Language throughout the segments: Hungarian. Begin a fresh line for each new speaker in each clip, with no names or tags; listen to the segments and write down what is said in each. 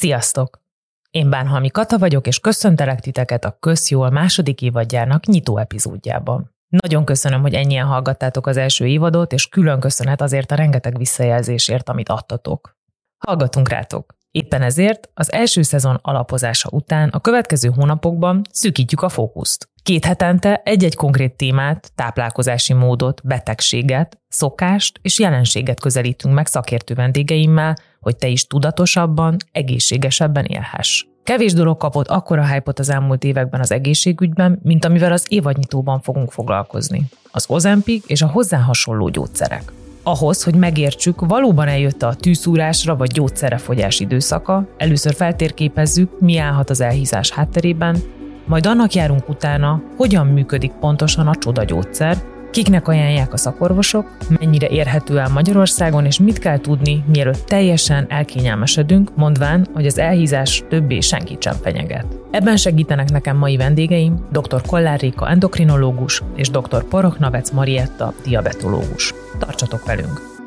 Sziasztok! Én Bánhalmi Kata vagyok, és köszöntelek titeket a Közjól második évadjának nyitó epizódjában. Nagyon köszönöm, hogy ennyien hallgattátok az első évadot, és külön köszönet azért a rengeteg visszajelzésért, amit adtatok. Hallgatunk rátok! Éppen ezért az első szezon alapozása után a következő hónapokban szűkítjük a fókuszt. Két hetente egy-egy konkrét témát, táplálkozási módot, betegséget, szokást és jelenséget közelítünk meg szakértő vendégeimmel, hogy te is tudatosabban, egészségesebben élhess. Kevés dolog kapott akkora hype az elmúlt években az egészségügyben, mint amivel az évadnyitóban fogunk foglalkozni. Az Ozempic és a hozzá hasonló gyógyszerek. Ahhoz, hogy megértsük, valóban eljött a tűszúrásra vagy gyógyszerre fogyás időszaka, először feltérképezzük, mi állhat az elhízás hátterében, majd annak járunk utána, hogyan működik pontosan a csoda gyógyszer, kiknek ajánlják a szakorvosok, mennyire érhető el Magyarországon, és mit kell tudni, mielőtt teljesen elkényelmesedünk, mondván, hogy az elhízás többé senkit sem fenyeget. Ebben segítenek nekem mai vendégeim, dr. Kollár Réka endokrinológus és dr. Poroknavec Marietta diabetológus. Tartsatok velünk!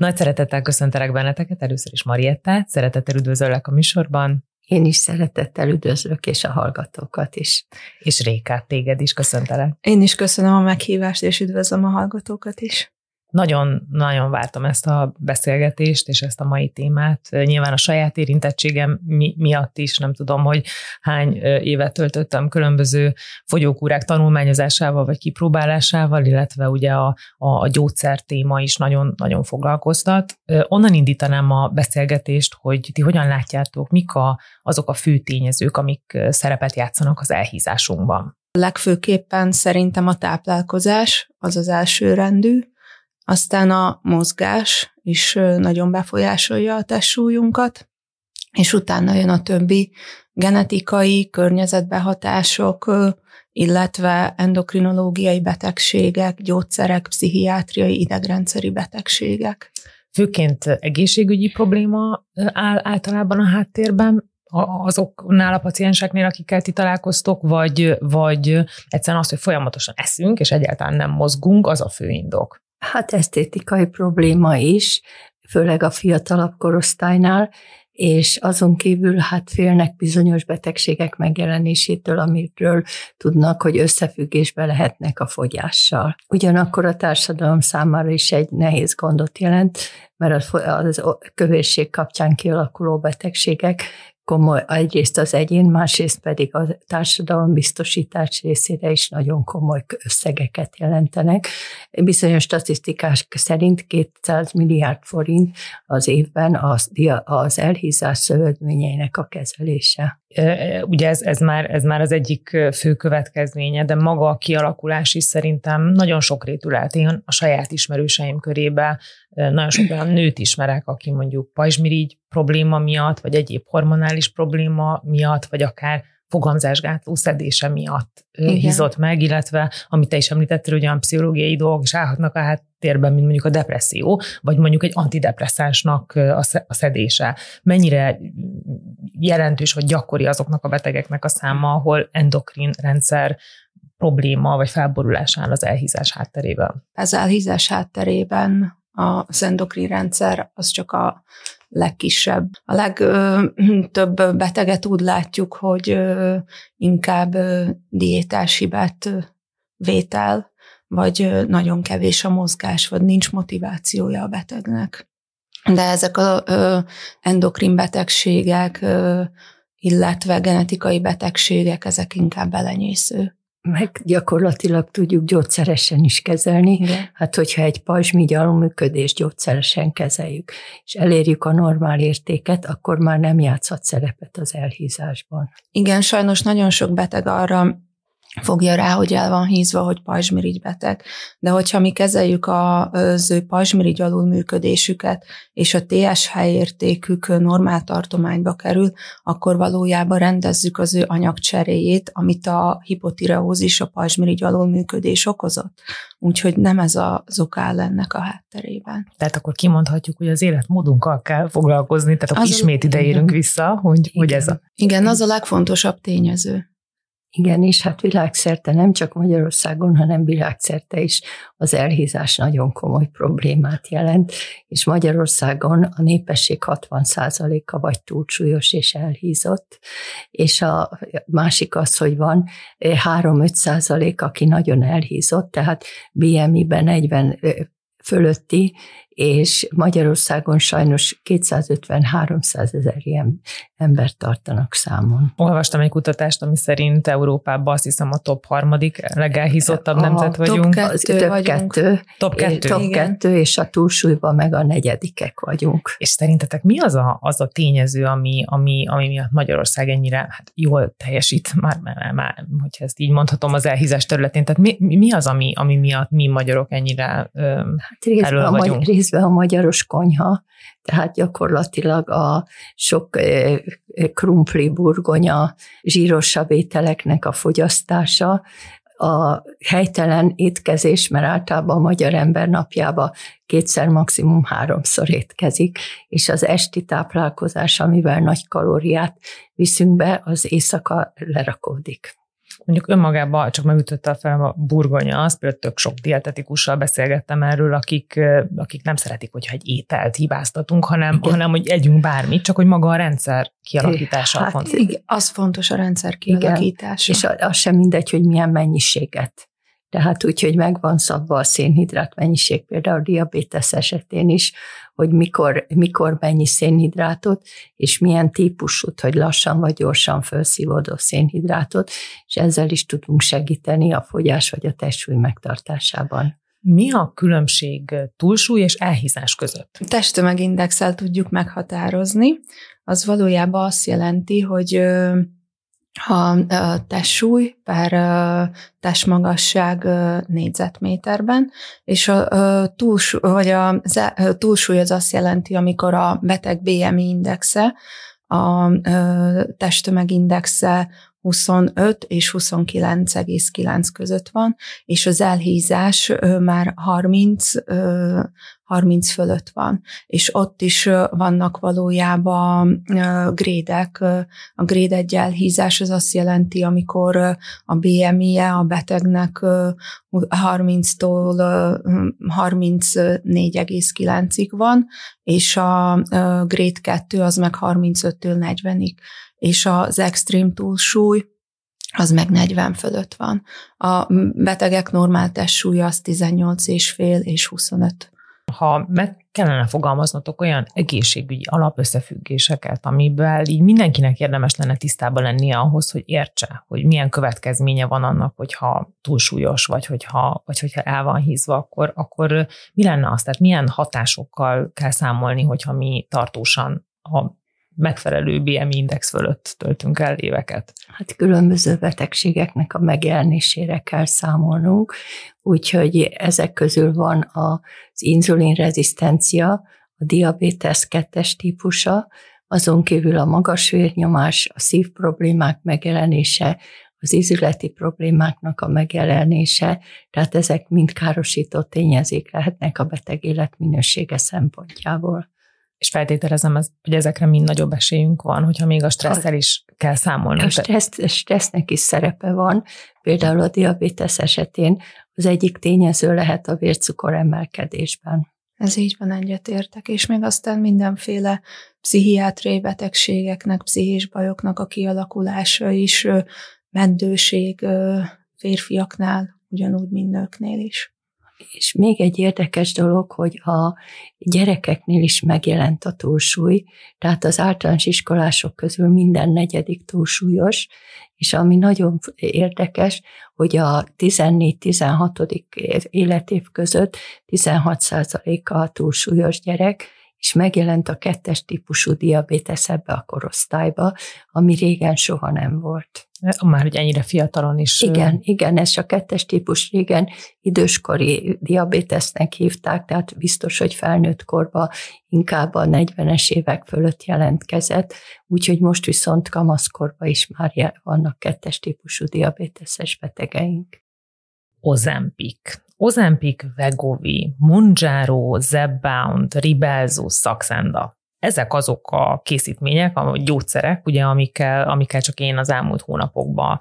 Nagy szeretettel köszöntelek benneteket, először is Mariettát, szeretettel üdvözöllek a műsorban.
Én is szeretettel üdvözlök, és a hallgatókat is.
És Rékát, téged is köszöntelek.
Én is köszönöm a meghívást, és üdvözlöm a hallgatókat is.
Nagyon-nagyon vártam ezt a beszélgetést és ezt a mai témát. Nyilván a saját érintettségem mi- miatt is, nem tudom, hogy hány évet töltöttem különböző fogyókúrák tanulmányozásával vagy kipróbálásával, illetve ugye a, a, a gyógyszer téma is nagyon-nagyon foglalkoztat. Onnan indítanám a beszélgetést, hogy ti hogyan látjátok, mik a, azok a fő tényezők, amik szerepet játszanak az elhízásunkban.
Legfőképpen szerintem a táplálkozás az az első rendű, aztán a mozgás is nagyon befolyásolja a testsúlyunkat, és utána jön a többi genetikai, környezetbehatások, illetve endokrinológiai betegségek, gyógyszerek, pszichiátriai, idegrendszeri betegségek.
Főként egészségügyi probléma áll általában a háttérben, azoknál a pacienseknél, akikkel ti találkoztok, vagy, vagy egyszerűen az, hogy folyamatosan eszünk, és egyáltalán nem mozgunk, az a fő indok.
Hát esztétikai probléma is, főleg a fiatalabb korosztálynál, és azon kívül hát félnek bizonyos betegségek megjelenésétől, amiről tudnak, hogy összefüggésbe lehetnek a fogyással. Ugyanakkor a társadalom számára is egy nehéz gondot jelent, mert az kövérség kapcsán kialakuló betegségek komoly, egyrészt az egyén, másrészt pedig a társadalom biztosítás részére is nagyon komoly összegeket jelentenek. Bizonyos statisztikák szerint 200 milliárd forint az évben az, az elhízás szövődményeinek a kezelése.
Ugye ez, ez, már, ez már az egyik fő következménye, de maga a kialakulás is szerintem nagyon sokrétű lehet. Én a saját ismerőseim körébe nagyon sok olyan nőt ismerek, aki mondjuk pajzsmirigy probléma miatt, vagy egyéb hormonális probléma miatt, vagy akár fogamzásgátló szedése miatt Igen. hízott meg, illetve amit te is említettél, hogy olyan pszichológiai dolgok is állhatnak a háttérben, mint mondjuk a depresszió, vagy mondjuk egy antidepresszánsnak a szedése. Mennyire jelentős vagy gyakori azoknak a betegeknek a száma, ahol endokrin rendszer probléma vagy felborulás áll az elhízás hátterében?
Az elhízás hátterében az endokrin rendszer az csak a legkisebb. A legtöbb beteget úgy látjuk, hogy inkább diétás hibát vétel, vagy nagyon kevés a mozgás, vagy nincs motivációja a betegnek. De ezek az endokrin betegségek, illetve genetikai betegségek, ezek inkább belenyésző
meg gyakorlatilag tudjuk gyógyszeresen is kezelni. Igen. Hát, hogyha egy pajzsmígy alulműködés gyógyszeresen kezeljük, és elérjük a normál értéket, akkor már nem játszhat szerepet az elhízásban.
Igen, sajnos nagyon sok beteg arra fogja rá, hogy el van hízva, hogy pajzsmirigy beteg. De hogyha mi kezeljük az ő pajzsmirigy alulműködésüket, és a TSH értékük normál tartományba kerül, akkor valójában rendezzük az ő anyagcseréjét, amit a hipotireózis, a pajzsmirigy alulműködés okozott. Úgyhogy nem ez az oka áll ennek a hátterében.
Tehát akkor kimondhatjuk, hogy az életmódunkkal kell foglalkozni, tehát akkor az ismét ide érünk vissza, hogy, hogy ez a...
Igen, az a legfontosabb tényező.
Igen, és hát világszerte, nem csak Magyarországon, hanem világszerte is az elhízás nagyon komoly problémát jelent, és Magyarországon a népesség 60%-a vagy túlsúlyos és elhízott, és a másik az, hogy van 3-5%, aki nagyon elhízott, tehát BMI-ben 40 fölötti, és Magyarországon sajnos 250-300 ezer ilyen embert tartanak számon.
Olvastam egy kutatást, ami szerint Európában azt hiszem a top harmadik legelhízottabb a nemzet vagyunk.
Top kettő több vagyunk. kettő.
Top kettő.
Top Igen. kettő, és a túlsúlyban meg a negyedikek vagyunk.
És szerintetek mi az a, az a tényező, ami, ami, ami miatt Magyarország ennyire hát jól teljesít, már, már, már, hogyha ezt így mondhatom, az elhízás területén? Tehát mi, mi az, ami, ami miatt mi magyarok ennyire hát részben
a, vagyunk? Részben a magyaros konyha, tehát gyakorlatilag a sok krumpli, burgonya, zsírosabb ételeknek a fogyasztása, a helytelen étkezés, mert általában a magyar ember napjába kétszer, maximum háromszor étkezik, és az esti táplálkozás, amivel nagy kalóriát viszünk be, az éjszaka lerakódik
mondjuk önmagában csak megütötte fel a burgonya, az például tök sok dietetikussal beszélgettem erről, akik, akik nem szeretik, hogyha egy ételt hibáztatunk, hanem, hanem hogy együnk bármit, csak hogy maga a rendszer kialakítása hát, fontos.
Igen, az fontos a rendszer kialakítása.
Igen, és az sem mindegy, hogy milyen mennyiséget tehát úgy, hogy megvan szabva a szénhidrát mennyiség, például a diabétesz esetén is, hogy mikor, mikor mennyi szénhidrátot, és milyen típusút, hogy lassan vagy gyorsan felszívódó szénhidrátot, és ezzel is tudunk segíteni a fogyás vagy a testsúly megtartásában.
Mi a különbség túlsúly és elhízás között?
Testtömegindexel tudjuk meghatározni. Az valójában azt jelenti, hogy a testsúly per testmagasság négyzetméterben, és a túlsúly, vagy a túlsúly az azt jelenti, amikor a beteg BMI indexe, a testtömegindexe 25 és 29,9 között van, és az elhízás már 30, 30 fölött van. És ott is vannak valójában grédek. A gréd egy elhízás az azt jelenti, amikor a BMI-je a betegnek 30-tól 34,9-ig van, és a gréd 2 az meg 35-től 40-ig és az extrém túlsúly az meg 40 fölött van. A betegek normál testsúlya az 18,5 és 25.
Ha meg kellene fogalmaznotok olyan egészségügyi alapösszefüggéseket, amiben így mindenkinek érdemes lenne tisztában lennie ahhoz, hogy értse, hogy milyen következménye van annak, hogyha túlsúlyos, vagy hogyha, vagy hogyha el van hízva, akkor, akkor mi lenne az? Tehát milyen hatásokkal kell számolni, hogyha mi tartósan a megfelelő BMI index fölött töltünk el éveket?
Hát különböző betegségeknek a megjelenésére kell számolnunk, úgyhogy ezek közül van az inzulinrezisztencia, a diabetes kettes típusa, azon kívül a magas vérnyomás, a szívproblémák megjelenése, az ízületi problémáknak a megjelenése, tehát ezek mind károsító tényezék lehetnek a beteg életminősége szempontjából
és feltételezem, hogy ezekre mind nagyobb esélyünk van, hogyha még a stresszel is kell számolni.
A stressz, stressznek is szerepe van, például a diabetes esetén az egyik tényező lehet a vércukor emelkedésben.
Ez így van, egyetértek, és még aztán mindenféle pszichiátriai betegségeknek, pszichés bajoknak a kialakulása is, meddőség férfiaknál, ugyanúgy, mint nőknél is.
És még egy érdekes dolog, hogy a gyerekeknél is megjelent a túlsúly, tehát az általános iskolások közül minden negyedik túlsúlyos, és ami nagyon érdekes, hogy a 14-16. életév között 16%-a a túlsúlyos gyerek, és megjelent a kettes típusú diabétesz ebbe a korosztályba, ami régen soha nem volt.
Már, hogy ennyire fiatalon is.
Igen, igen, ez a kettes típus régen időskori diabétesznek hívták, tehát biztos, hogy felnőtt korban inkább a 40-es évek fölött jelentkezett, úgyhogy most viszont kamaszkorban is már vannak kettes típusú diabéteses betegeink.
Ozempik. Ozempik, Vegovi, Munjaro, Zepbound, Ribelzo, Saxenda. ezek azok a készítmények, a gyógyszerek, ugye, amikkel, amikkel csak én az elmúlt hónapokban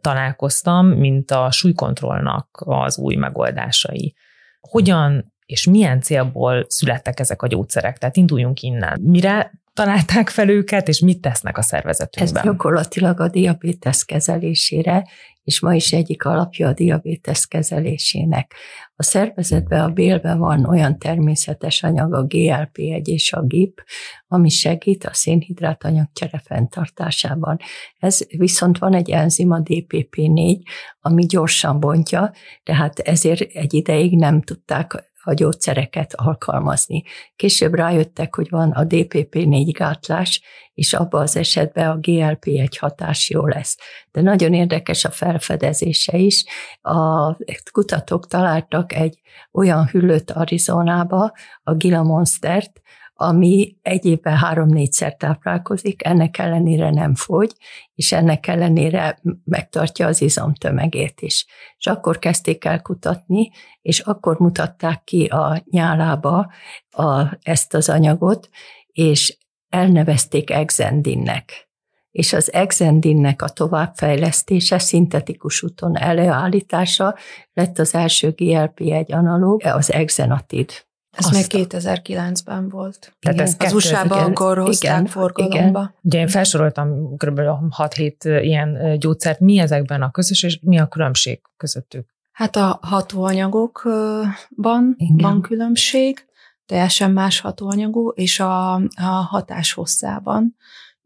találkoztam, mint a súlykontrollnak az új megoldásai. Hogyan és milyen célból születtek ezek a gyógyszerek? Tehát induljunk innen. Mire találták fel őket, és mit tesznek a szervezetünkben?
Ez gyakorlatilag a diabétesz kezelésére, és ma is egyik alapja a diabétesz kezelésének. A szervezetben, a bélben van olyan természetes anyag, a GLP-1 és a GIP, ami segít a szénhidrát anyagcsere fenntartásában. Ez viszont van egy enzim, a DPP4, ami gyorsan bontja, tehát ezért egy ideig nem tudták a gyógyszereket alkalmazni. Később rájöttek, hogy van a DPP4 gátlás, és abban az esetben a GLP1 hatás jó lesz. De nagyon érdekes a felfedezése is. A kutatók találtak egy olyan hüllőt Arizonába, a Gila Monstert, ami egy évben három-négyszer táplálkozik, ennek ellenére nem fogy, és ennek ellenére megtartja az izomtömegét is. És akkor kezdték el kutatni, és akkor mutatták ki a nyálába a, ezt az anyagot, és elnevezték exendinnek és az exendinnek a továbbfejlesztése, szintetikus úton előállítása lett az első GLP-1 analóg, az exenatid.
Ez Azt még 2009-ben volt. Tehát igen. ez az USA-ban akkor hozták igen, forgalomba. Igen.
Ugye én felsoroltam kb. 6-7 ilyen gyógyszert. Mi ezekben a közös, és mi a különbség közöttük?
Hát a hatóanyagokban igen. van különbség, teljesen más hatóanyagú, és a, a hatás hosszában,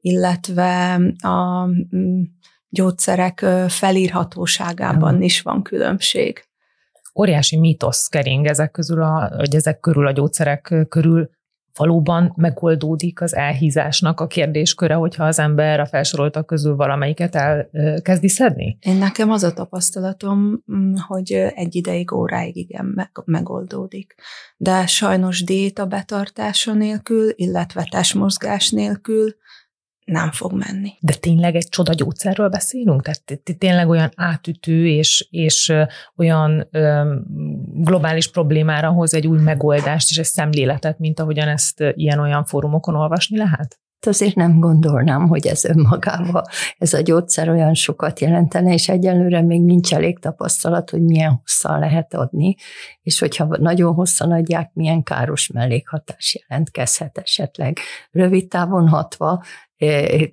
illetve a mm, gyógyszerek felírhatóságában is van különbség
óriási mítosz kering ezek közül, a, hogy ezek körül a gyógyszerek körül valóban megoldódik az elhízásnak a kérdésköre, hogyha az ember a felsoroltak közül valamelyiket elkezdi szedni?
Én nekem az a tapasztalatom, mm, hogy egy ideig, óráig igen megoldódik. De sajnos diéta betartása nélkül, illetve testmozgás nélkül nem fog menni.
De tényleg egy csoda gyógyszerről beszélünk? Tehát tényleg olyan átütő és, és olyan ö, globális problémára hoz egy új megoldást és egy szemléletet, mint ahogyan ezt ilyen-olyan fórumokon olvasni lehet?
azért nem gondolnám, hogy ez önmagában, ez a gyógyszer olyan sokat jelentene, és egyelőre még nincs elég tapasztalat, hogy milyen hosszan lehet adni, és hogyha nagyon hosszan adják, milyen káros mellékhatás jelentkezhet esetleg. Rövid távon hatva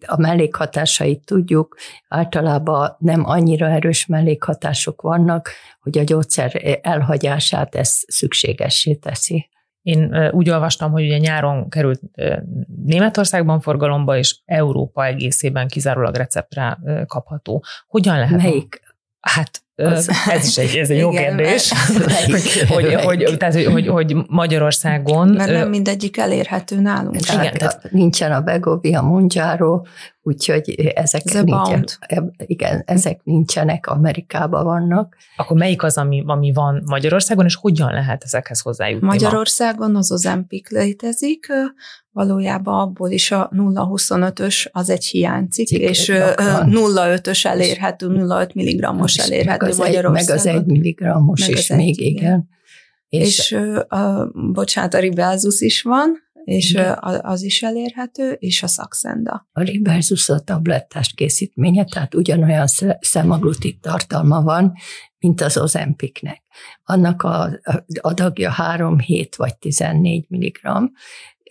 a mellékhatásait tudjuk, általában nem annyira erős mellékhatások vannak, hogy a gyógyszer elhagyását ez szükségessé teszi.
Én úgy olvastam, hogy ugye nyáron került Németországban forgalomba, és Európa egészében kizárólag receptre kapható. Hogyan lehet?
Melyik?
Hát az, ez is egy, ez egy jó igen, kérdés, hogy, hogy, tehát, hogy, hogy, hogy Magyarországon...
Mert nem mindegyik elérhető nálunk.
Tehát, igen, tehát nincsen a Begovi, a Monjaro, úgyhogy ezek, nincsen, igen, ezek nincsenek, Amerikában vannak.
Akkor melyik az, ami, ami van Magyarországon, és hogyan lehet ezekhez hozzájutni
Magyarországon az az Empik létezik, valójában abból is a 0,25-ös az egy hiánycikk, Cik, és 0,5-ös elérhető, 0,5 mg-os elérhető meg Magyarországon.
meg az 1 mg-os is még, igen. igen.
És, és a, bocsánat, a ribelzus is van, és Igen. az is elérhető, és a szakszenda.
A ribelzus a tablettás készítménye, tehát ugyanolyan szemaglutit tartalma van, mint az ozempiknek. Annak a adagja 3, 7 vagy 14 mg,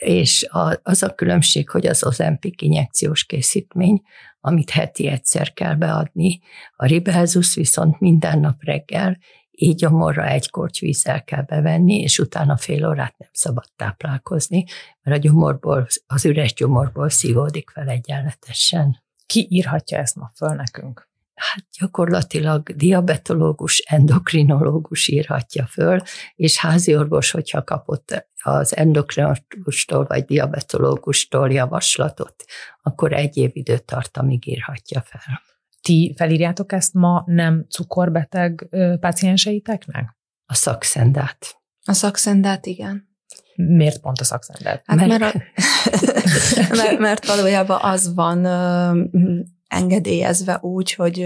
és az a különbség, hogy az ozempik injekciós készítmény, amit heti egyszer kell beadni, a ribelzus viszont minden nap reggel így gyomorra egy korty vízzel kell bevenni, és utána fél órát nem szabad táplálkozni, mert a gyomorból, az üres gyomorból szívódik fel egyenletesen.
Ki írhatja ezt ma föl nekünk?
Hát gyakorlatilag diabetológus, endokrinológus írhatja föl, és háziorvos, hogyha kapott az endokrinológustól vagy diabetológustól javaslatot, akkor egy év időt tart, amíg írhatja fel.
Ti felírjátok ezt ma nem cukorbeteg pácienseiteknek?
A szakszendát.
A szakszendát, igen.
Miért pont a szakszendát?
Hát mert, mert, a, mert, mert valójában az van engedélyezve úgy, hogy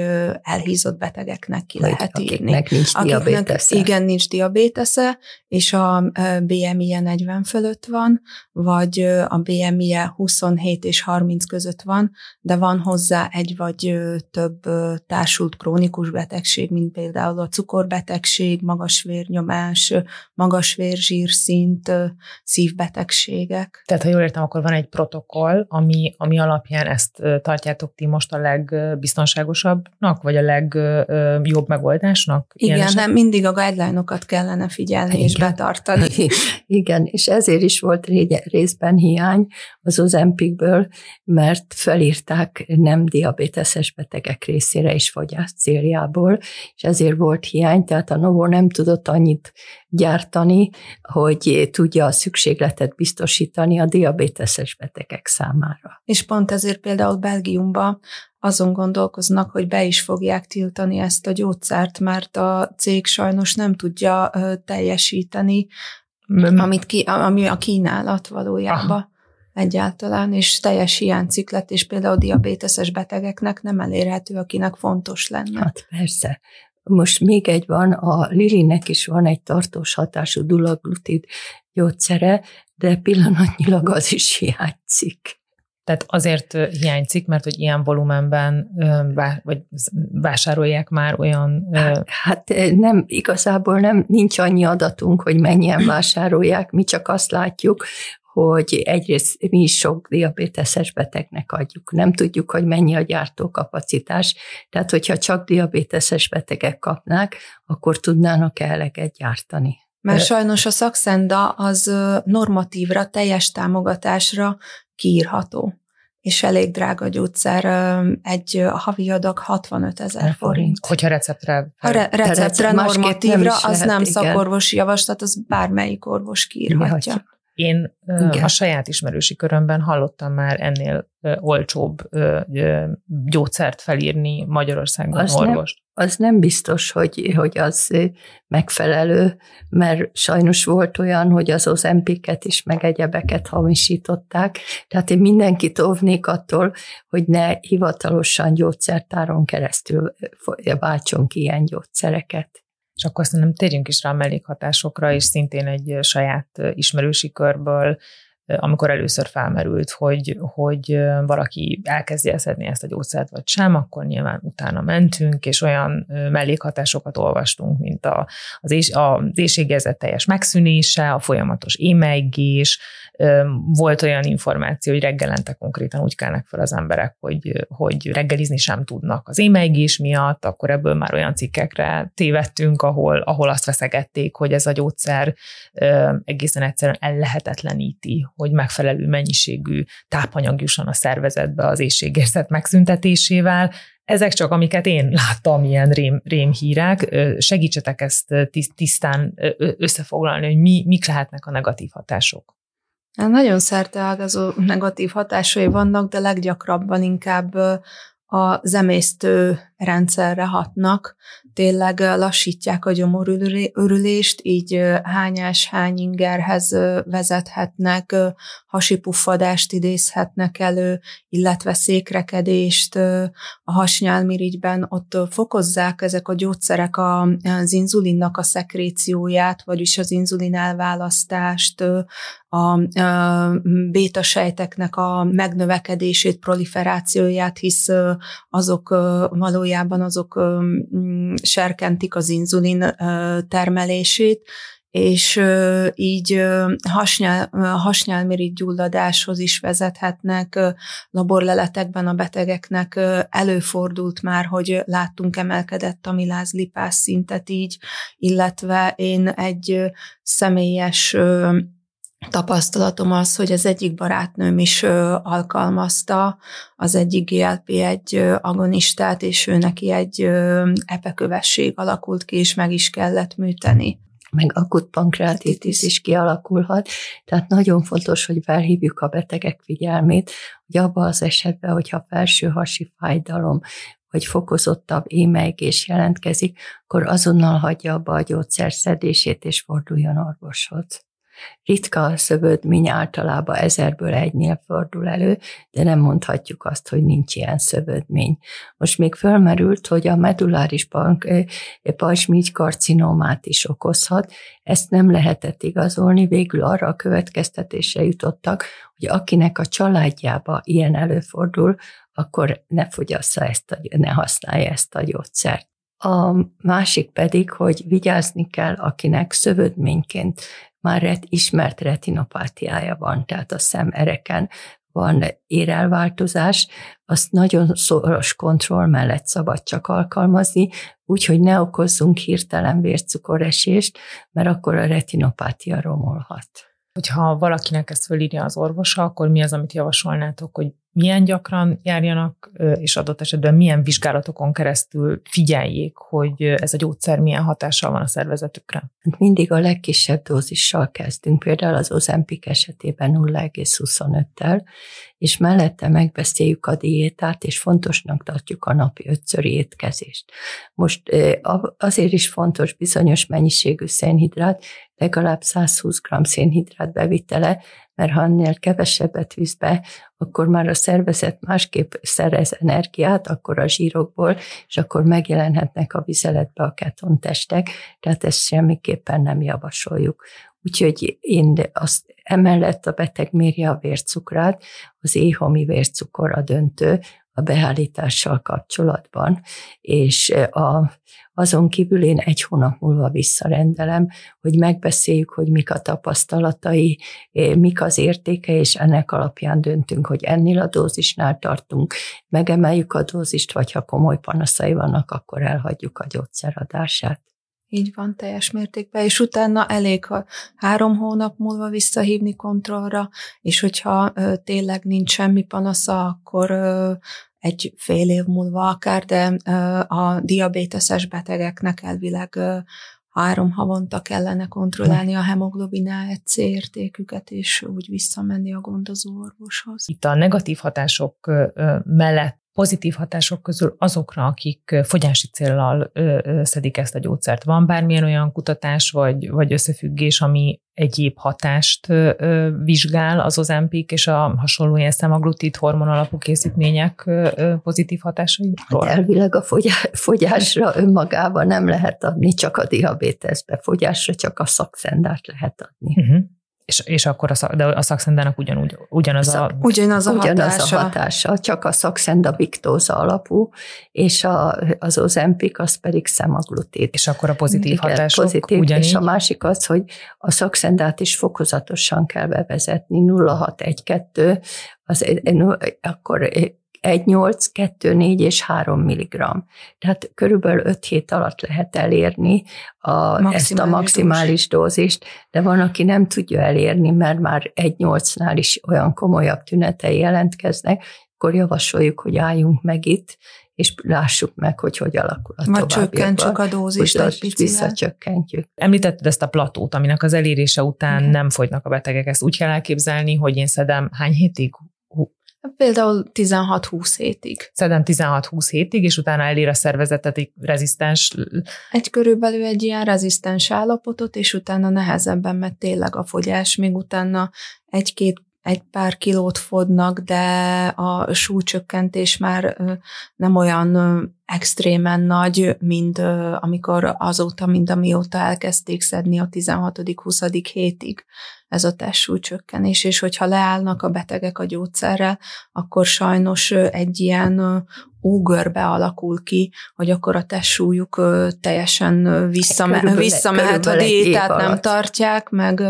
elhízott betegeknek ki
Hogy
lehet írni.
Akiknek nincs diabétesze.
igen, nincs diabétesze, és a BMI-je 40 fölött van, vagy a BMI-je 27 és 30 között van, de van hozzá egy vagy több társult krónikus betegség, mint például a cukorbetegség, magas vérnyomás, magas vérzsírszint, szívbetegségek.
Tehát, ha jól értem, akkor van egy protokoll, ami, ami alapján ezt tartjátok ti most a legbiztonságosabbnak, vagy a legjobb megoldásnak?
Igen, nem mindig a guideline-okat kellene figyelni Igen. és betartani.
Igen, és ezért is volt részben hiány az Ozempikből, mert felírták nem diabéteses betegek részére is fogyás céljából, és ezért volt hiány, tehát a Novo nem tudott annyit gyártani, hogy tudja a szükségletet biztosítani a diabéteses betegek számára.
És pont ezért például Belgiumban azon gondolkoznak, hogy be is fogják tiltani ezt a gyógyszert, mert a cég sajnos nem tudja teljesíteni, amit ki, ami a kínálat valójában. Aha egyáltalán, és teljes hiánycik lett, és például diabéteses betegeknek nem elérhető, akinek fontos lenne.
Hát persze. Most még egy van, a Lilinek is van egy tartós hatású dulaglutid gyógyszere, de pillanatnyilag az is hiányzik.
Tehát azért hiányzik, mert hogy ilyen volumenben vagy vásárolják már olyan...
Hát nem, igazából nem, nincs annyi adatunk, hogy mennyien vásárolják, mi csak azt látjuk, hogy egyrészt mi is sok diabéteses betegnek adjuk. Nem tudjuk, hogy mennyi a gyártókapacitás, tehát hogyha csak diabéteses betegek kapnák, akkor tudnának eleget gyártani.
Mert sajnos a szakszenda az normatívra, teljes támogatásra kiírható és elég drága gyógyszer, egy havi adag 65 ezer forint.
Hogyha receptre...
Ha re- receptre, normatívra, nem az lehet, nem igen. szakorvosi javaslat, az bármelyik orvos kiírhatja.
Én Igen. a saját ismerősi körömben hallottam már ennél olcsóbb gyógyszert felírni Magyarországon az orvos.
Nem, az nem biztos, hogy, hogy az megfelelő, mert sajnos volt olyan, hogy az ozempiket is meg egyebeket hamisították, tehát én mindenkit óvnék attól, hogy ne hivatalosan gyógyszertáron keresztül váltson ki ilyen gyógyszereket.
És akkor szerintem térjünk is rá a mellékhatásokra, és szintén egy saját ismerősi körből amikor először felmerült, hogy, hogy valaki elkezdi szedni ezt a gyógyszert, vagy sem, akkor nyilván utána mentünk, és olyan mellékhatásokat olvastunk, mint a, az, és, az éjségérzet teljes megszűnése, a folyamatos émeigés, volt olyan információ, hogy reggelente konkrétan úgy kelnek fel az emberek, hogy, hogy reggelizni sem tudnak az émeigés miatt, akkor ebből már olyan cikkekre tévedtünk, ahol, ahol azt veszegették, hogy ez a gyógyszer egészen egyszerűen ellehetetleníti hogy megfelelő mennyiségű tápanyag jusson a szervezetbe az éjségérzet megszüntetésével. Ezek csak, amiket én láttam, ilyen rém, rémhírek. Segítsetek ezt tisztán összefoglalni, hogy mi, mik lehetnek a negatív hatások.
Hát nagyon szerteágazó negatív hatásai vannak, de leggyakrabban inkább a zemésztő rendszerre hatnak, tényleg lassítják a gyomorörülést, így hányás, hányingerhez vezethetnek, hasipuffadást idézhetnek elő, illetve székrekedést a hasnyálmirigyben, ott fokozzák ezek a gyógyszerek az inzulinnak a szekrécióját, vagyis az inzulin elválasztást, a bétasejteknek a megnövekedését, proliferációját, hisz azok valójában azok serkentik az inzulin termelését, és így hasnyál, hasnyálmirigy gyulladáshoz is vezethetnek. Laborleletekben a betegeknek előfordult már, hogy láttunk emelkedett amilázlipás szintet így, illetve én egy személyes tapasztalatom az, hogy az egyik barátnőm is alkalmazta az egyik GLP-1 agonistát, és ő neki egy epekövesség alakult ki, és meg is kellett műteni
meg akut pankreatitis is kialakulhat. Tehát nagyon fontos, hogy felhívjuk a betegek figyelmét, hogy abban az esetben, hogyha felső hasi fájdalom, vagy fokozottabb émeigés jelentkezik, akkor azonnal hagyja abba a gyógyszer szedését, és forduljon orvoshoz. Ritka a szövődmény, általában ezerből egynél fordul elő, de nem mondhatjuk azt, hogy nincs ilyen szövődmény. Most még fölmerült, hogy a medulláris pajzsmígy karcinomát is okozhat, ezt nem lehetett igazolni, végül arra a következtetésre jutottak, hogy akinek a családjába ilyen előfordul, akkor ne fogyassza ezt, a, ne használja ezt a gyógyszert. A másik pedig, hogy vigyázni kell, akinek szövődményként már ret, ismert retinopátiája van, tehát a szemereken van érelváltozás, azt nagyon szoros kontroll mellett szabad csak alkalmazni, úgyhogy ne okozzunk hirtelen vércukoresést, mert akkor a retinopátia romolhat.
Hogyha valakinek ezt fölírja az orvosa, akkor mi az, amit javasolnátok, hogy milyen gyakran járjanak, és adott esetben milyen vizsgálatokon keresztül figyeljék, hogy ez a gyógyszer milyen hatással van a szervezetükre?
Mindig a legkisebb dózissal kezdünk, például az Ozempik esetében 0,25-tel, és mellette megbeszéljük a diétát, és fontosnak tartjuk a napi ötszöri étkezést. Most azért is fontos bizonyos mennyiségű szénhidrát, legalább 120 g szénhidrát bevitele, mert ha ennél kevesebbet visz be, akkor már a szervezet másképp szerez energiát, akkor a zsírokból, és akkor megjelenhetnek a vizeletbe a ketontestek, tehát ezt semmiképpen nem javasoljuk. Úgyhogy én azt emellett a beteg mérje a vércukrát, az éhomi vércukor a döntő, a beállítással kapcsolatban, és a, azon kívül én egy hónap múlva visszarendelem, hogy megbeszéljük, hogy mik a tapasztalatai, mik az értéke, és ennek alapján döntünk, hogy ennél a dózisnál tartunk, megemeljük a dózist, vagy ha komoly panaszai vannak, akkor elhagyjuk a gyógyszeradását.
Így van, teljes mértékben, és utána elég, ha három hónap múlva visszahívni kontrollra, és hogyha ö, tényleg nincs semmi panasza, akkor ö, egy fél év múlva akár, de ö, a diabéteses betegeknek elvileg ö, három havonta kellene kontrollálni a hemoglobin A1C értéküket, és úgy visszamenni a gondozó orvoshoz.
Itt a negatív hatások mellett pozitív hatások közül azokra, akik fogyási célral szedik ezt a gyógyszert. Van bármilyen olyan kutatás vagy, vagy összefüggés, ami egyéb hatást vizsgál az ozempik és a hasonló ilyen szemaglutit hormon alapú készítmények pozitív hatásairól?
Hát elvileg a fogyásra önmagában nem lehet adni, csak a diabéteszbe. Fogyásra csak a szakszendát lehet adni. Uh-huh.
És, és akkor a, szak, de a szakszendának ugyanúgy, ugyanaz a...
Ugyanaz a
ugyanaz
hatása.
a hatása, csak a szakszenda viktóza alapú, és a, az ozempik az pedig szemaglutid.
És akkor a pozitív Igen, hatások pozitív, ugyanígy?
És a másik az, hogy a szakszendát is fokozatosan kell bevezetni, 0,6-1-2, az, akkor 1,8, 2, 4 és 3 mg. Tehát körülbelül 5 hét alatt lehet elérni a, ezt a maximális dózist, de van, aki nem tudja elérni, mert már 1,8-nál is olyan komolyabb tünetei jelentkeznek, akkor javasoljuk, hogy álljunk meg itt, és lássuk meg, hogy hogy alakul a
Vagy csökkentsük a dózist egy picivel.
Visszacsökkentjük.
Említetted ezt a platót, aminek az elérése után Igen. nem fogynak a betegek. Ezt úgy kell elképzelni, hogy én szedem hány hétig?
Például 16-20 hétig.
Szedem 16-20 hétig, és utána elér a szervezetet egy rezisztens...
Egy körülbelül egy ilyen rezisztens állapotot, és utána nehezebben megy tényleg a fogyás, még utána egy-két egy pár kilót fodnak, de a súlycsökkentés már nem olyan extrémen nagy, mint amikor azóta, mint amióta elkezdték szedni a 16.-20. hétig ez a testsúlycsökkenés, és hogyha leállnak a betegek a gyógyszerrel, akkor sajnos egy ilyen ógörbe alakul ki, hogy akkor a testsúlyuk teljesen visszame, körülbelül, visszamehet a diétát, nem tartják, meg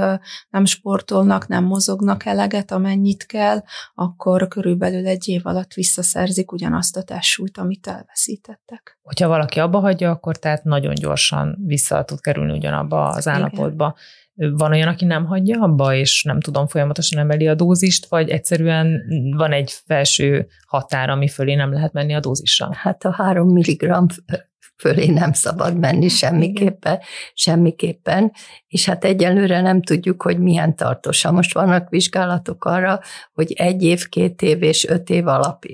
nem sportolnak, nem mozognak eleget, amennyit kell, akkor körülbelül egy év alatt visszaszerzik ugyanazt a testsúlyt, amit elveszítettek.
Hogyha valaki abba hagyja, akkor tehát nagyon gyorsan vissza tud kerülni ugyanabba az állapotba. Igen van olyan, aki nem hagyja abba, és nem tudom, folyamatosan emeli a dózist, vagy egyszerűen van egy felső határ, ami fölé nem lehet menni a dózissal?
Hát a három milligram fölé nem szabad menni semmiképpen, semmiképpen, és hát egyelőre nem tudjuk, hogy milyen tartósan. Most vannak vizsgálatok arra, hogy egy év, két év és öt év alap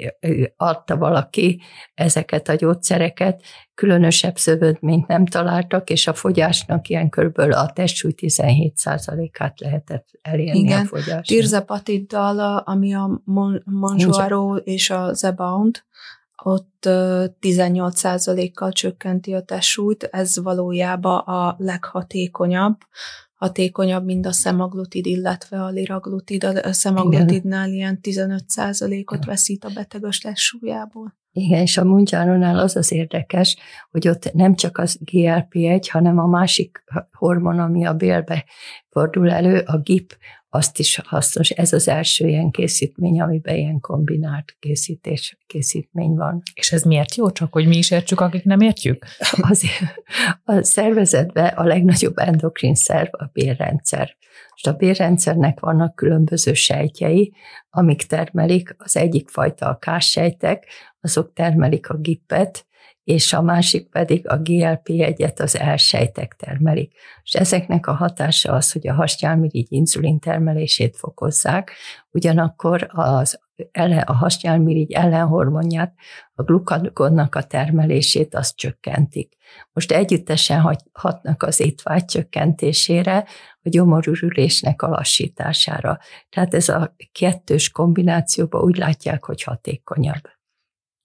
adta valaki ezeket a gyógyszereket, különösebb szövődményt nem találtak, és a fogyásnak ilyen körülbelül a testsúly 17%-át lehetett elérni
Igen.
a fogyásnak.
Tirzepatiddal, ami a Monjoaro és a Zebound, ott 18%-kal csökkenti a testsúlyt, ez valójában a leghatékonyabb, hatékonyabb, mint a szemaglutid, illetve a liraglutid. A szemaglutidnál ilyen 15%-ot veszít a beteg a.
Igen, és a Munjáronál az az érdekes, hogy ott nem csak az GLP-1, hanem a másik hormon, ami a bélbe fordul elő, a GIP, azt is hasznos. Ez az első ilyen készítmény, amiben ilyen kombinált készítés, készítmény van.
És ez miért jó? Csak hogy mi is értsük, akik nem értjük?
Azért a szervezetben a legnagyobb endokrin szerv a bérrendszer. És a bérrendszernek vannak különböző sejtjei, amik termelik, az egyik fajta a kássejtek, azok termelik a gippet, és a másik pedig a GLP-1-et az elsejtek termelik. És ezeknek a hatása az, hogy a hasnyálmirigy inzulin termelését fokozzák, ugyanakkor az ele, a hasnyálmirigy ellenhormonját, a glukagonnak a termelését azt csökkentik. Most együttesen hatnak az étvágy csökkentésére, a gyomorürülésnek a lassítására. Tehát ez a kettős kombinációban úgy látják, hogy hatékonyabb.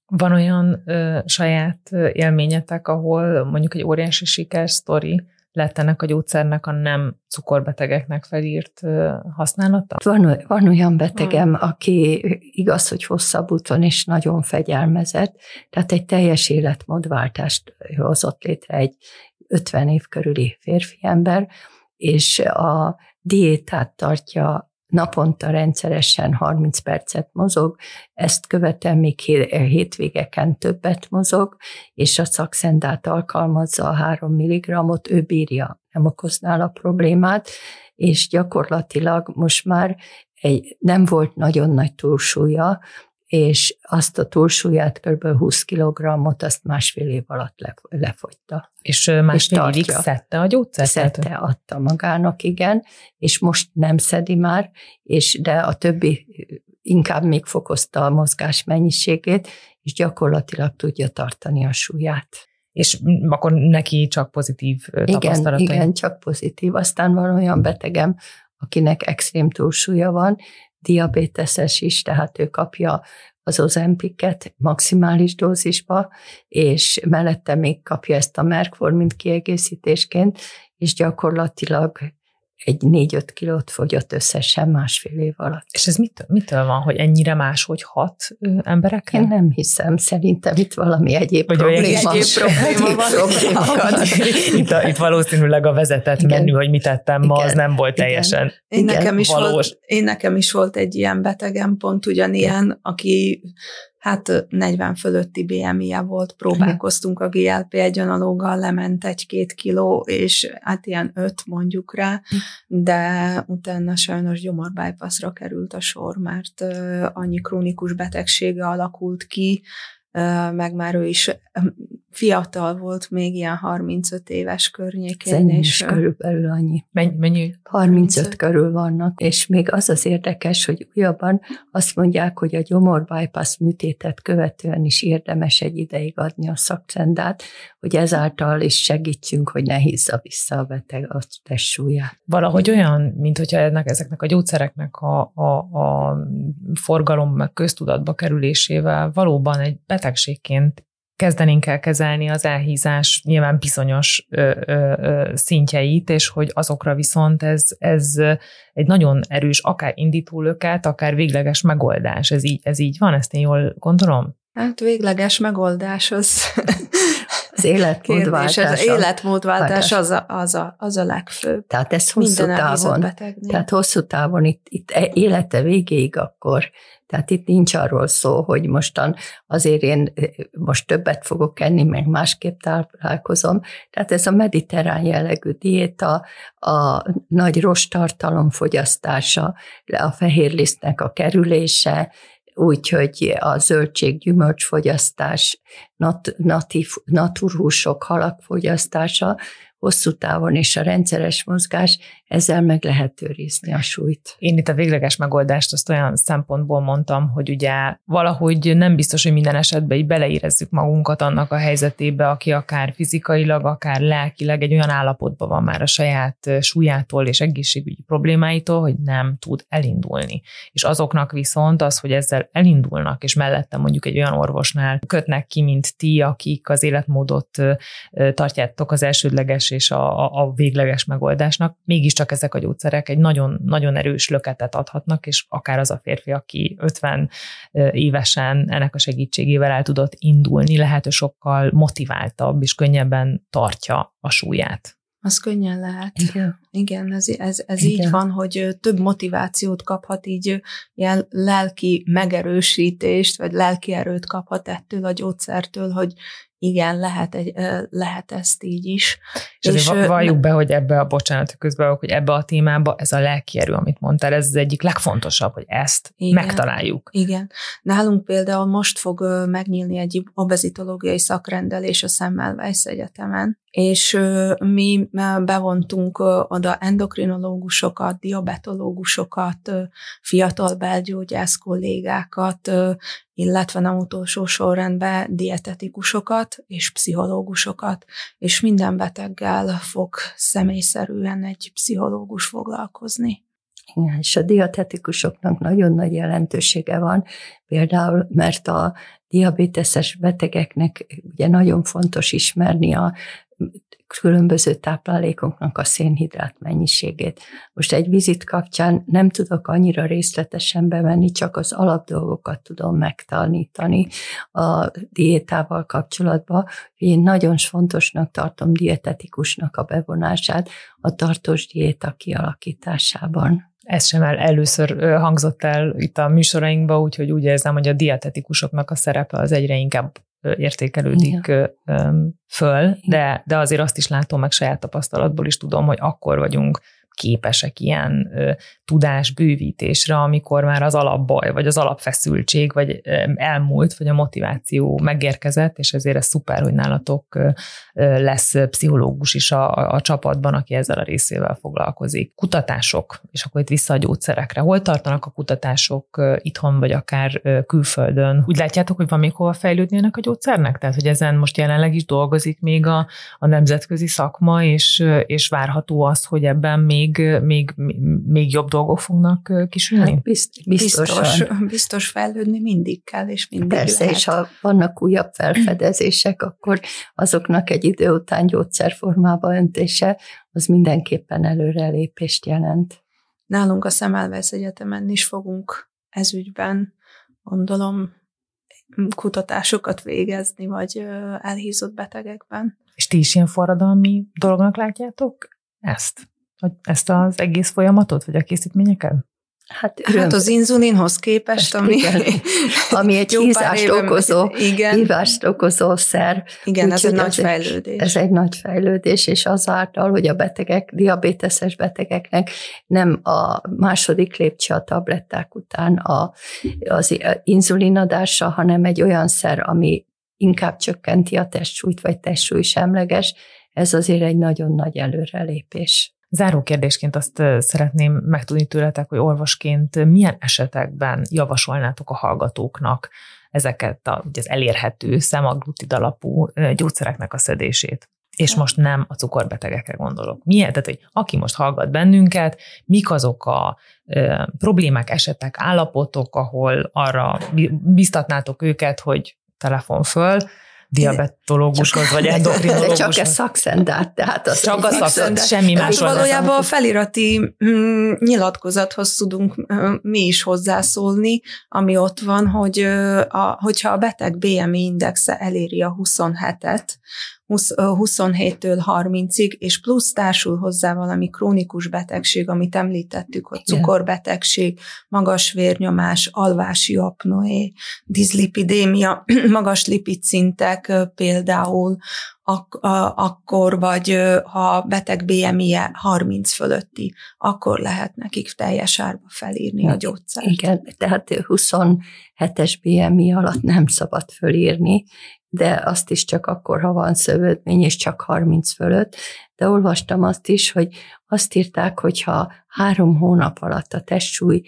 Van olyan ö, saját élményetek, ahol mondjuk egy óriási sikersztori lett ennek a gyógyszernek a nem cukorbetegeknek felírt ö, használata?
Van, van olyan betegem, hmm. aki igaz, hogy hosszabb úton is nagyon fegyelmezett, tehát egy teljes életmódváltást hozott létre egy 50 év körüli férfi ember, és a diétát tartja naponta rendszeresen 30 percet mozog, ezt követően még hétvégeken többet mozog, és a szakszendát alkalmazza a 3 mg-ot, ő bírja, nem okoz nála problémát, és gyakorlatilag most már egy, nem volt nagyon nagy túlsúlya, és azt a túlsúlyát, kb. 20 kg-ot, azt másfél év alatt lefogyta.
És másfél és évig szedte a gyógyszert?
Szedte, adta magának, igen, és most nem szedi már, és de a többi inkább még fokozta a mozgás mennyiségét, és gyakorlatilag tudja tartani a súlyát.
És akkor neki csak pozitív tapasztalatai?
Igen, igen, csak pozitív. Aztán van olyan betegem, akinek extrém túlsúlya van, diabéteses is, tehát ő kapja az ozempiket maximális dózisba, és mellette még kapja ezt a Merkformint kiegészítésként, és gyakorlatilag egy négy-öt kilót fogyott összesen másfél év alatt.
És ez mitől, mitől van, hogy ennyire máshogy hat emberekre?
Én nem hiszem, szerintem itt valami egyéb Vagy probléma. Egyéb
probléma van.
itt, a, itt valószínűleg a vezetett Igen. menü, hogy mit tettem ma, Igen. az nem volt teljesen
én nekem, is valós. volt, én nekem is volt egy ilyen betegem, pont ugyanilyen, aki hát 40 fölötti BMI-je volt, próbálkoztunk a GLP-1 analóggal, lement egy-két kiló, és hát ilyen öt mondjuk rá, de utána sajnos gyomorbypassra került a sor, mert annyi krónikus betegsége alakult ki, meg már ő is fiatal volt, még ilyen 35 éves környékén.
és körülbelül annyi.
Mennyi? mennyi?
35, 35 körül vannak, és még az az érdekes, hogy újabban azt mondják, hogy a gyomor bypass műtétet követően is érdemes egy ideig adni a szakcendát, hogy ezáltal is segítsünk, hogy ne hízza vissza a beteg a testsúlyát.
Valahogy olyan, mint hogyha ennek, ezeknek a gyógyszereknek a, a, a forgalom meg köztudatba kerülésével valóban egy betegségként kezdenénk el kezelni az elhízás nyilván bizonyos ö, ö, ö, szintjeit, és hogy azokra viszont ez, ez egy nagyon erős, akár indítólöket, akár végleges megoldás. Ez így, ez így van? Ezt én jól gondolom?
Hát végleges megoldás az
az életmódváltás.
Az életmódváltás az a, az, a, az a legfőbb.
Tehát ez hosszú Minden távon. Tehát hosszú távon itt, itt e- élete végéig akkor tehát itt nincs arról szó, hogy mostan azért én most többet fogok enni, meg másképp táplálkozom. Tehát ez a mediterrán jellegű diéta, a nagy rostartalom fogyasztása, a fehérlisztnek a kerülése, úgyhogy a zöldség, gyümölcsfogyasztás, nat, natív, naturhúsok, halak fogyasztása hosszú távon és a rendszeres mozgás, ezzel meg lehet őrizni a súlyt.
Én itt a végleges megoldást azt olyan szempontból mondtam, hogy ugye valahogy nem biztos, hogy minden esetben így beleérezzük magunkat annak a helyzetébe, aki akár fizikailag, akár lelkileg egy olyan állapotban van már a saját súlyától és egészségügyi problémáitól, hogy nem tud elindulni. És azoknak viszont az, hogy ezzel elindulnak, és mellette mondjuk egy olyan orvosnál kötnek ki, mint ti, akik az életmódot tartjátok az elsődleges és a, a végleges megoldásnak, mégiscsak ezek a gyógyszerek egy nagyon, nagyon erős löketet adhatnak, és akár az a férfi, aki 50 évesen ennek a segítségével el tudott indulni, lehet, hogy sokkal motiváltabb és könnyebben tartja a súlyát.
Az könnyen lehet. Igen, Igen ez, ez, ez Igen. így van, hogy több motivációt kaphat, így ilyen lelki megerősítést, vagy lelki erőt kaphat ettől a gyógyszertől, hogy igen, lehet, egy, lehet ezt így is.
És, és azért valljuk be, hogy ebbe a, bocsánat, közben, hogy ebbe a témába ez a lelkierő, amit mondtál, ez az egyik legfontosabb, hogy ezt igen, megtaláljuk.
Igen. Nálunk például most fog megnyílni egy obezitológiai szakrendelés a Semmelweis Egyetemen, és mi bevontunk oda endokrinológusokat, diabetológusokat, fiatal belgyógyász kollégákat, illetve nem utolsó sorrendben dietetikusokat és pszichológusokat, és minden beteggel fog személyszerűen egy pszichológus foglalkozni.
Igen, és a dietetikusoknak nagyon nagy jelentősége van, például, mert a diabéteses betegeknek ugye nagyon fontos ismerni a különböző táplálékoknak a szénhidrát mennyiségét. Most egy vizit kapcsán nem tudok annyira részletesen bemenni, csak az alapdolgokat tudom megtanítani a diétával kapcsolatban. Én nagyon fontosnak tartom dietetikusnak a bevonását a tartós diéta kialakításában.
Ez sem el, először hangzott el itt a műsorainkban, úgyhogy úgy érzem, hogy a dietetikusoknak a szerepe az egyre inkább értékelődik ja. föl, de, de azért azt is látom meg saját tapasztalatból is tudom, hogy akkor vagyunk képesek ilyen ö, tudásbővítésre, amikor már az alapbaj, vagy az alapfeszültség, vagy ö, elmúlt, vagy a motiváció megérkezett, és ezért ez szuper, hogy nálatok ö, lesz pszichológus is a, a csapatban, aki ezzel a részével foglalkozik. Kutatások, és akkor itt vissza a gyógyszerekre. Hol tartanak a kutatások itthon, vagy akár külföldön? Úgy látjátok, hogy van még hova fejlődni ennek a gyógyszernek? Tehát, hogy ezen most jelenleg is dolgozik még a, a nemzetközi szakma, és, és várható az, hogy ebben még még, még, még jobb dolgok fognak kisülni? Hát
bizt, biztos, biztos fejlődni mindig kell, és mindig
Persze, lehet. és ha vannak újabb felfedezések, akkor azoknak egy idő után gyógyszerformába öntése, az mindenképpen előrelépést jelent.
Nálunk a Szemelvesz Egyetemen is fogunk ezügyben, gondolom, kutatásokat végezni, vagy elhízott betegekben.
És ti is ilyen forradalmi dolognak látjátok ezt? Ezt az egész folyamatot, vagy a készítményeket?
Hát, hát az inzulinhoz képest, ami,
igen, ami egy hízást okozó, igen. hívást okozó szer.
Igen, ez egy nagy fejlődés.
Ez egy nagy fejlődés, és azáltal, hogy a betegek, diabéteses betegeknek nem a második lépcső a tabletták után a, az inzulinadása, hanem egy olyan szer, ami inkább csökkenti a testsúlyt, vagy testsúly semleges, ez azért egy nagyon nagy előrelépés.
Záró kérdésként azt szeretném megtudni tőletek, hogy orvosként milyen esetekben javasolnátok a hallgatóknak ezeket a, az elérhető szemaglutid alapú gyógyszereknek a szedését? És most nem a cukorbetegekre gondolok. Milyen, tehát, hogy aki most hallgat bennünket, mik azok a e, problémák, esetek, állapotok, ahol arra biztatnátok őket, hogy telefon föl, diabetológushoz, vagy endokrinológushoz.
Csak ez szakszendát, tehát az
Csak a szakszendát, semmi más.
Valójában a felirati mm, nyilatkozathoz tudunk mm, mi is hozzászólni, ami ott van, hogy a, hogyha a beteg BMI indexe eléri a 27-et, 27-től 30-ig, és plusz társul hozzá valami krónikus betegség, amit említettük, hogy cukorbetegség, magas vérnyomás, alvási apnoé, diszlipidémia, magas lipidszintek például, ak- a- akkor, vagy ha beteg BMI-je 30 fölötti, akkor lehet nekik teljes árba felírni a gyógyszert.
Igen, tehát 27-es BMI alatt nem szabad fölírni, de azt is csak akkor, ha van szövődmény, és csak 30 fölött. De olvastam azt is, hogy azt írták, hogy ha három hónap alatt a testsúly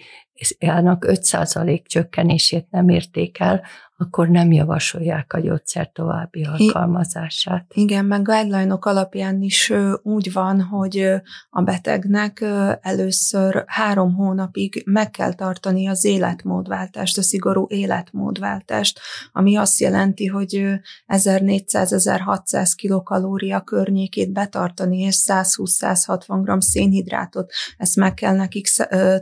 5% csökkenését nem érték el, akkor nem javasolják a gyógyszer további alkalmazását.
Igen, meg guideline alapján is úgy van, hogy a betegnek először három hónapig meg kell tartani az életmódváltást, a szigorú életmódváltást, ami azt jelenti, hogy 1400-1600 kilokalória környékét betartani, és 120-160 g szénhidrátot, ezt meg kell nekik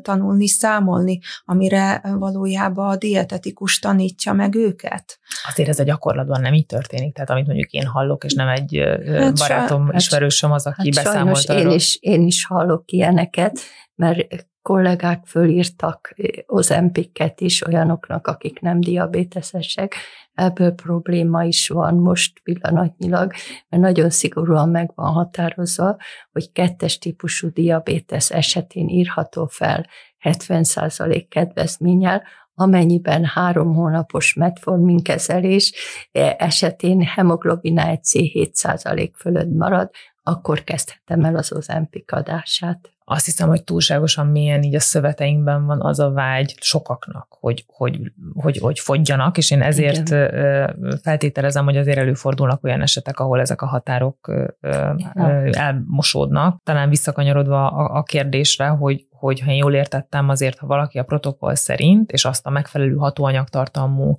tanulni, számolni, amire valójában a dietetikus tanítja meg őket.
Azért ez a gyakorlatban nem így történik, tehát amit mondjuk én hallok, és nem egy hát barátom, hát, ismerősöm az, aki hát beszámolt
én is, én is hallok ilyeneket, mert kollégák fölírtak ozempiket is olyanoknak, akik nem diabéteszesek. Ebből probléma is van most pillanatnyilag, mert nagyon szigorúan meg van határozva, hogy kettes típusú diabétesz esetén írható fel 70% kedvezménnyel, amennyiben három hónapos metformin kezelés e, esetén hemoglobin AC 7% fölött marad, akkor kezdhetem el az ozempik adását.
Azt hiszem, hogy túlságosan mélyen így a szöveteinkben van az a vágy sokaknak, hogy, hogy, hogy, hogy fogyjanak, és én ezért Igen. feltételezem, hogy azért előfordulnak olyan esetek, ahol ezek a határok Igen. elmosódnak. Talán visszakanyarodva a kérdésre, hogy, hogy ha én jól értettem, azért ha valaki a protokoll szerint, és azt a megfelelő hatóanyagtartalmú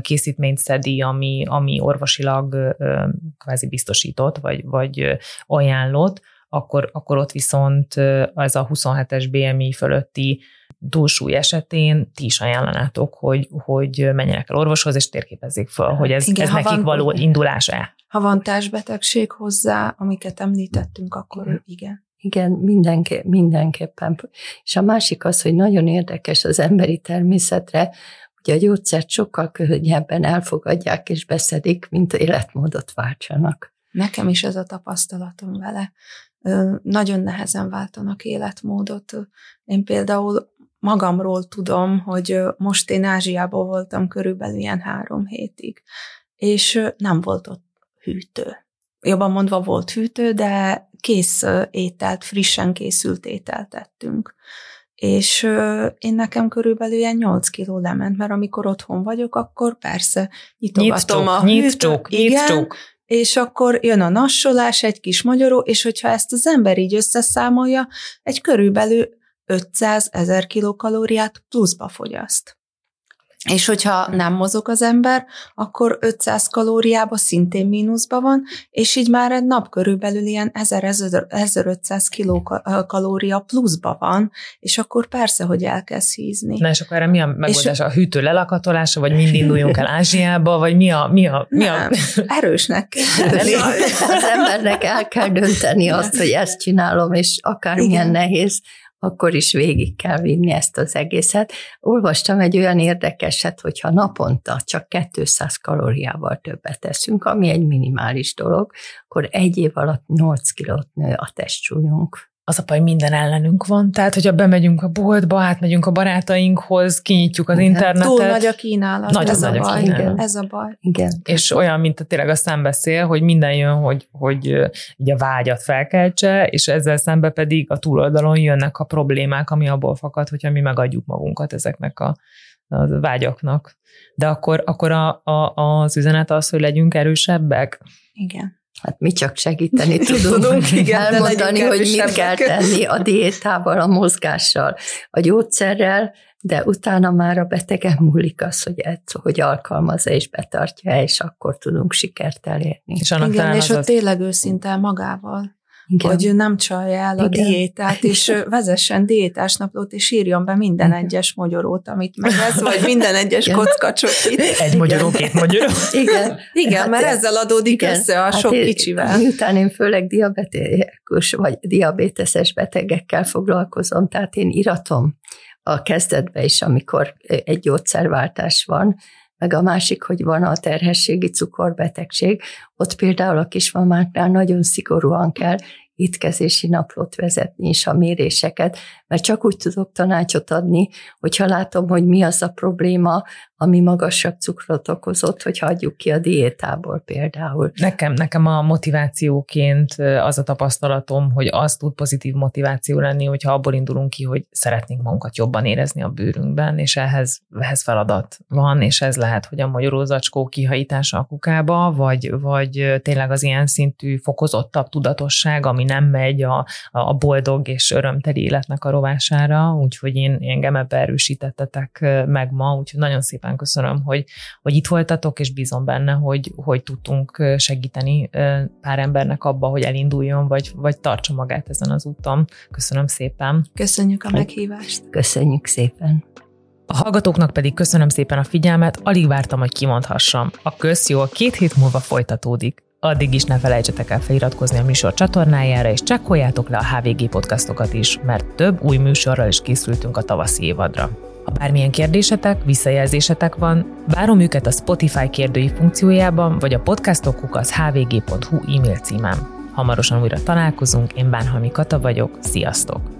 készítményt szedi, ami, ami orvosilag kvázi biztosított, vagy, vagy ajánlott, akkor, akkor ott viszont ez a 27-es BMI fölötti túlsúly esetén ti is ajánlanátok, hogy, hogy menjenek el orvoshoz, és térképezzék fel, hogy ez, Igen, ez nekik van, való indulás-e.
Ha van társbetegség hozzá, amiket említettünk, akkor igen.
Igen, mindenké, mindenképpen. És a másik az, hogy nagyon érdekes az emberi természetre, hogy a gyógyszert sokkal könnyebben elfogadják és beszedik, mint életmódot váltsanak.
Nekem is ez a tapasztalatom vele. Nagyon nehezen váltanak életmódot. Én például magamról tudom, hogy most én Ázsiában voltam körülbelül ilyen három hétig, és nem volt ott hűtő. Jobban mondva volt hűtő, de kész ételt, frissen készült ételt tettünk. És én nekem körülbelül ilyen 8 kiló lement, mert amikor otthon vagyok, akkor persze nyitogatom nyit a
hűtőt. Igen,
és akkor jön a nassolás, egy kis magyaró, és hogyha ezt az ember így összeszámolja, egy körülbelül 500 ezer kilokalóriát pluszba fogyaszt. És hogyha nem mozog az ember, akkor 500 kalóriába szintén mínuszba van, és így már egy nap körülbelül ilyen 1000-1500 kilokalória pluszba van, és akkor persze, hogy elkezd hízni.
Na és akkor erre mi a megoldás? a hűtő lelakatolása, vagy mind induljunk el Ázsiába, vagy mi a... Mi a, mi
nem, a... erősnek kell
Az embernek el kell dönteni azt, hogy ezt csinálom, és akármilyen nehéz, akkor is végig kell vinni ezt az egészet. Olvastam egy olyan érdekeset, hogyha naponta csak 200 kalóriával többet teszünk, ami egy minimális dolog, akkor egy év alatt 8 kilót nő a testsúlyunk
az a baj, minden ellenünk van. Tehát, hogyha bemegyünk a boltba, átmegyünk a barátainkhoz, kinyitjuk az Igen. internetet.
Túl nagy a kínálat. Nagyon ez nagy a, baj. Igen. Ez a baj.
Igen.
És olyan, mint a tényleg a szembeszél, hogy minden jön, hogy, hogy így a vágyat felkeltse, és ezzel szembe pedig a túloldalon jönnek a problémák, ami abból fakad, hogyha mi megadjuk magunkat ezeknek a, a vágyaknak. De akkor, akkor a, a, az üzenet az, hogy legyünk erősebbek?
Igen.
Hát mi csak segíteni tudunk, tudunk igen, elmondani, hogy mit kell tenni a diétával, a mozgással, a gyógyszerrel, de utána már a betegen múlik az, hogy ezt, hogy alkalmazza és betartja, és akkor tudunk sikert elérni.
És annak Igen, és ott tényleg őszinte magával. Igen. hogy nem csalja el a Igen. diétát, és vezessen diétás naplót, és írjon be minden Igen. egyes magyarót, amit megesz, vagy minden egyes kockacsokit.
Egy magyaró, két magyaró.
Igen, Igen hát, mert ezzel adódik Igen. össze a hát sok én, kicsivel.
Miután én főleg diabetikus vagy diabéteses betegekkel foglalkozom, tehát én iratom a kezdetben is, amikor egy gyógyszerváltás van, meg a másik, hogy van a terhességi cukorbetegség, ott például a kismamáknál nagyon szigorúan kell étkezési naplót vezetni és a méréseket, mert csak úgy tudok tanácsot adni, hogyha látom, hogy mi az a probléma, ami magasabb cukrot okozott, hogy hagyjuk ki a diétából például.
Nekem, nekem a motivációként az a tapasztalatom, hogy az tud pozitív motiváció lenni, hogyha abból indulunk ki, hogy szeretnénk magunkat jobban érezni a bőrünkben, és ehhez, ehhez feladat van, és ez lehet, hogy a magyarózacskó kihajítása a kukába, vagy, vagy tényleg az ilyen szintű fokozottabb tudatosság, ami nem megy a, a boldog és örömteli életnek a rovására, úgyhogy én engem ebbe erősítettetek meg ma, úgyhogy nagyon szépen köszönöm, hogy, hogy itt voltatok, és bízom benne, hogy, hogy tudtunk segíteni pár embernek abba, hogy elinduljon, vagy, vagy tartsa magát ezen az úton. Köszönöm szépen.
Köszönjük a meghívást.
Köszönjük szépen.
A hallgatóknak pedig köszönöm szépen a figyelmet, alig vártam, hogy kimondhassam. A közjól két hét múlva folytatódik. Addig is ne felejtsetek el feliratkozni a műsor csatornájára, és csekkoljátok le a HVG podcastokat is, mert több új műsorral is készültünk a tavaszi évadra. Ha bármilyen kérdésetek, visszajelzésetek van, várom őket a Spotify kérdői funkciójában, vagy a podcastokuk az hvg.hu e-mail címem. Hamarosan újra találkozunk, én Bánhalmi Kata vagyok, sziasztok!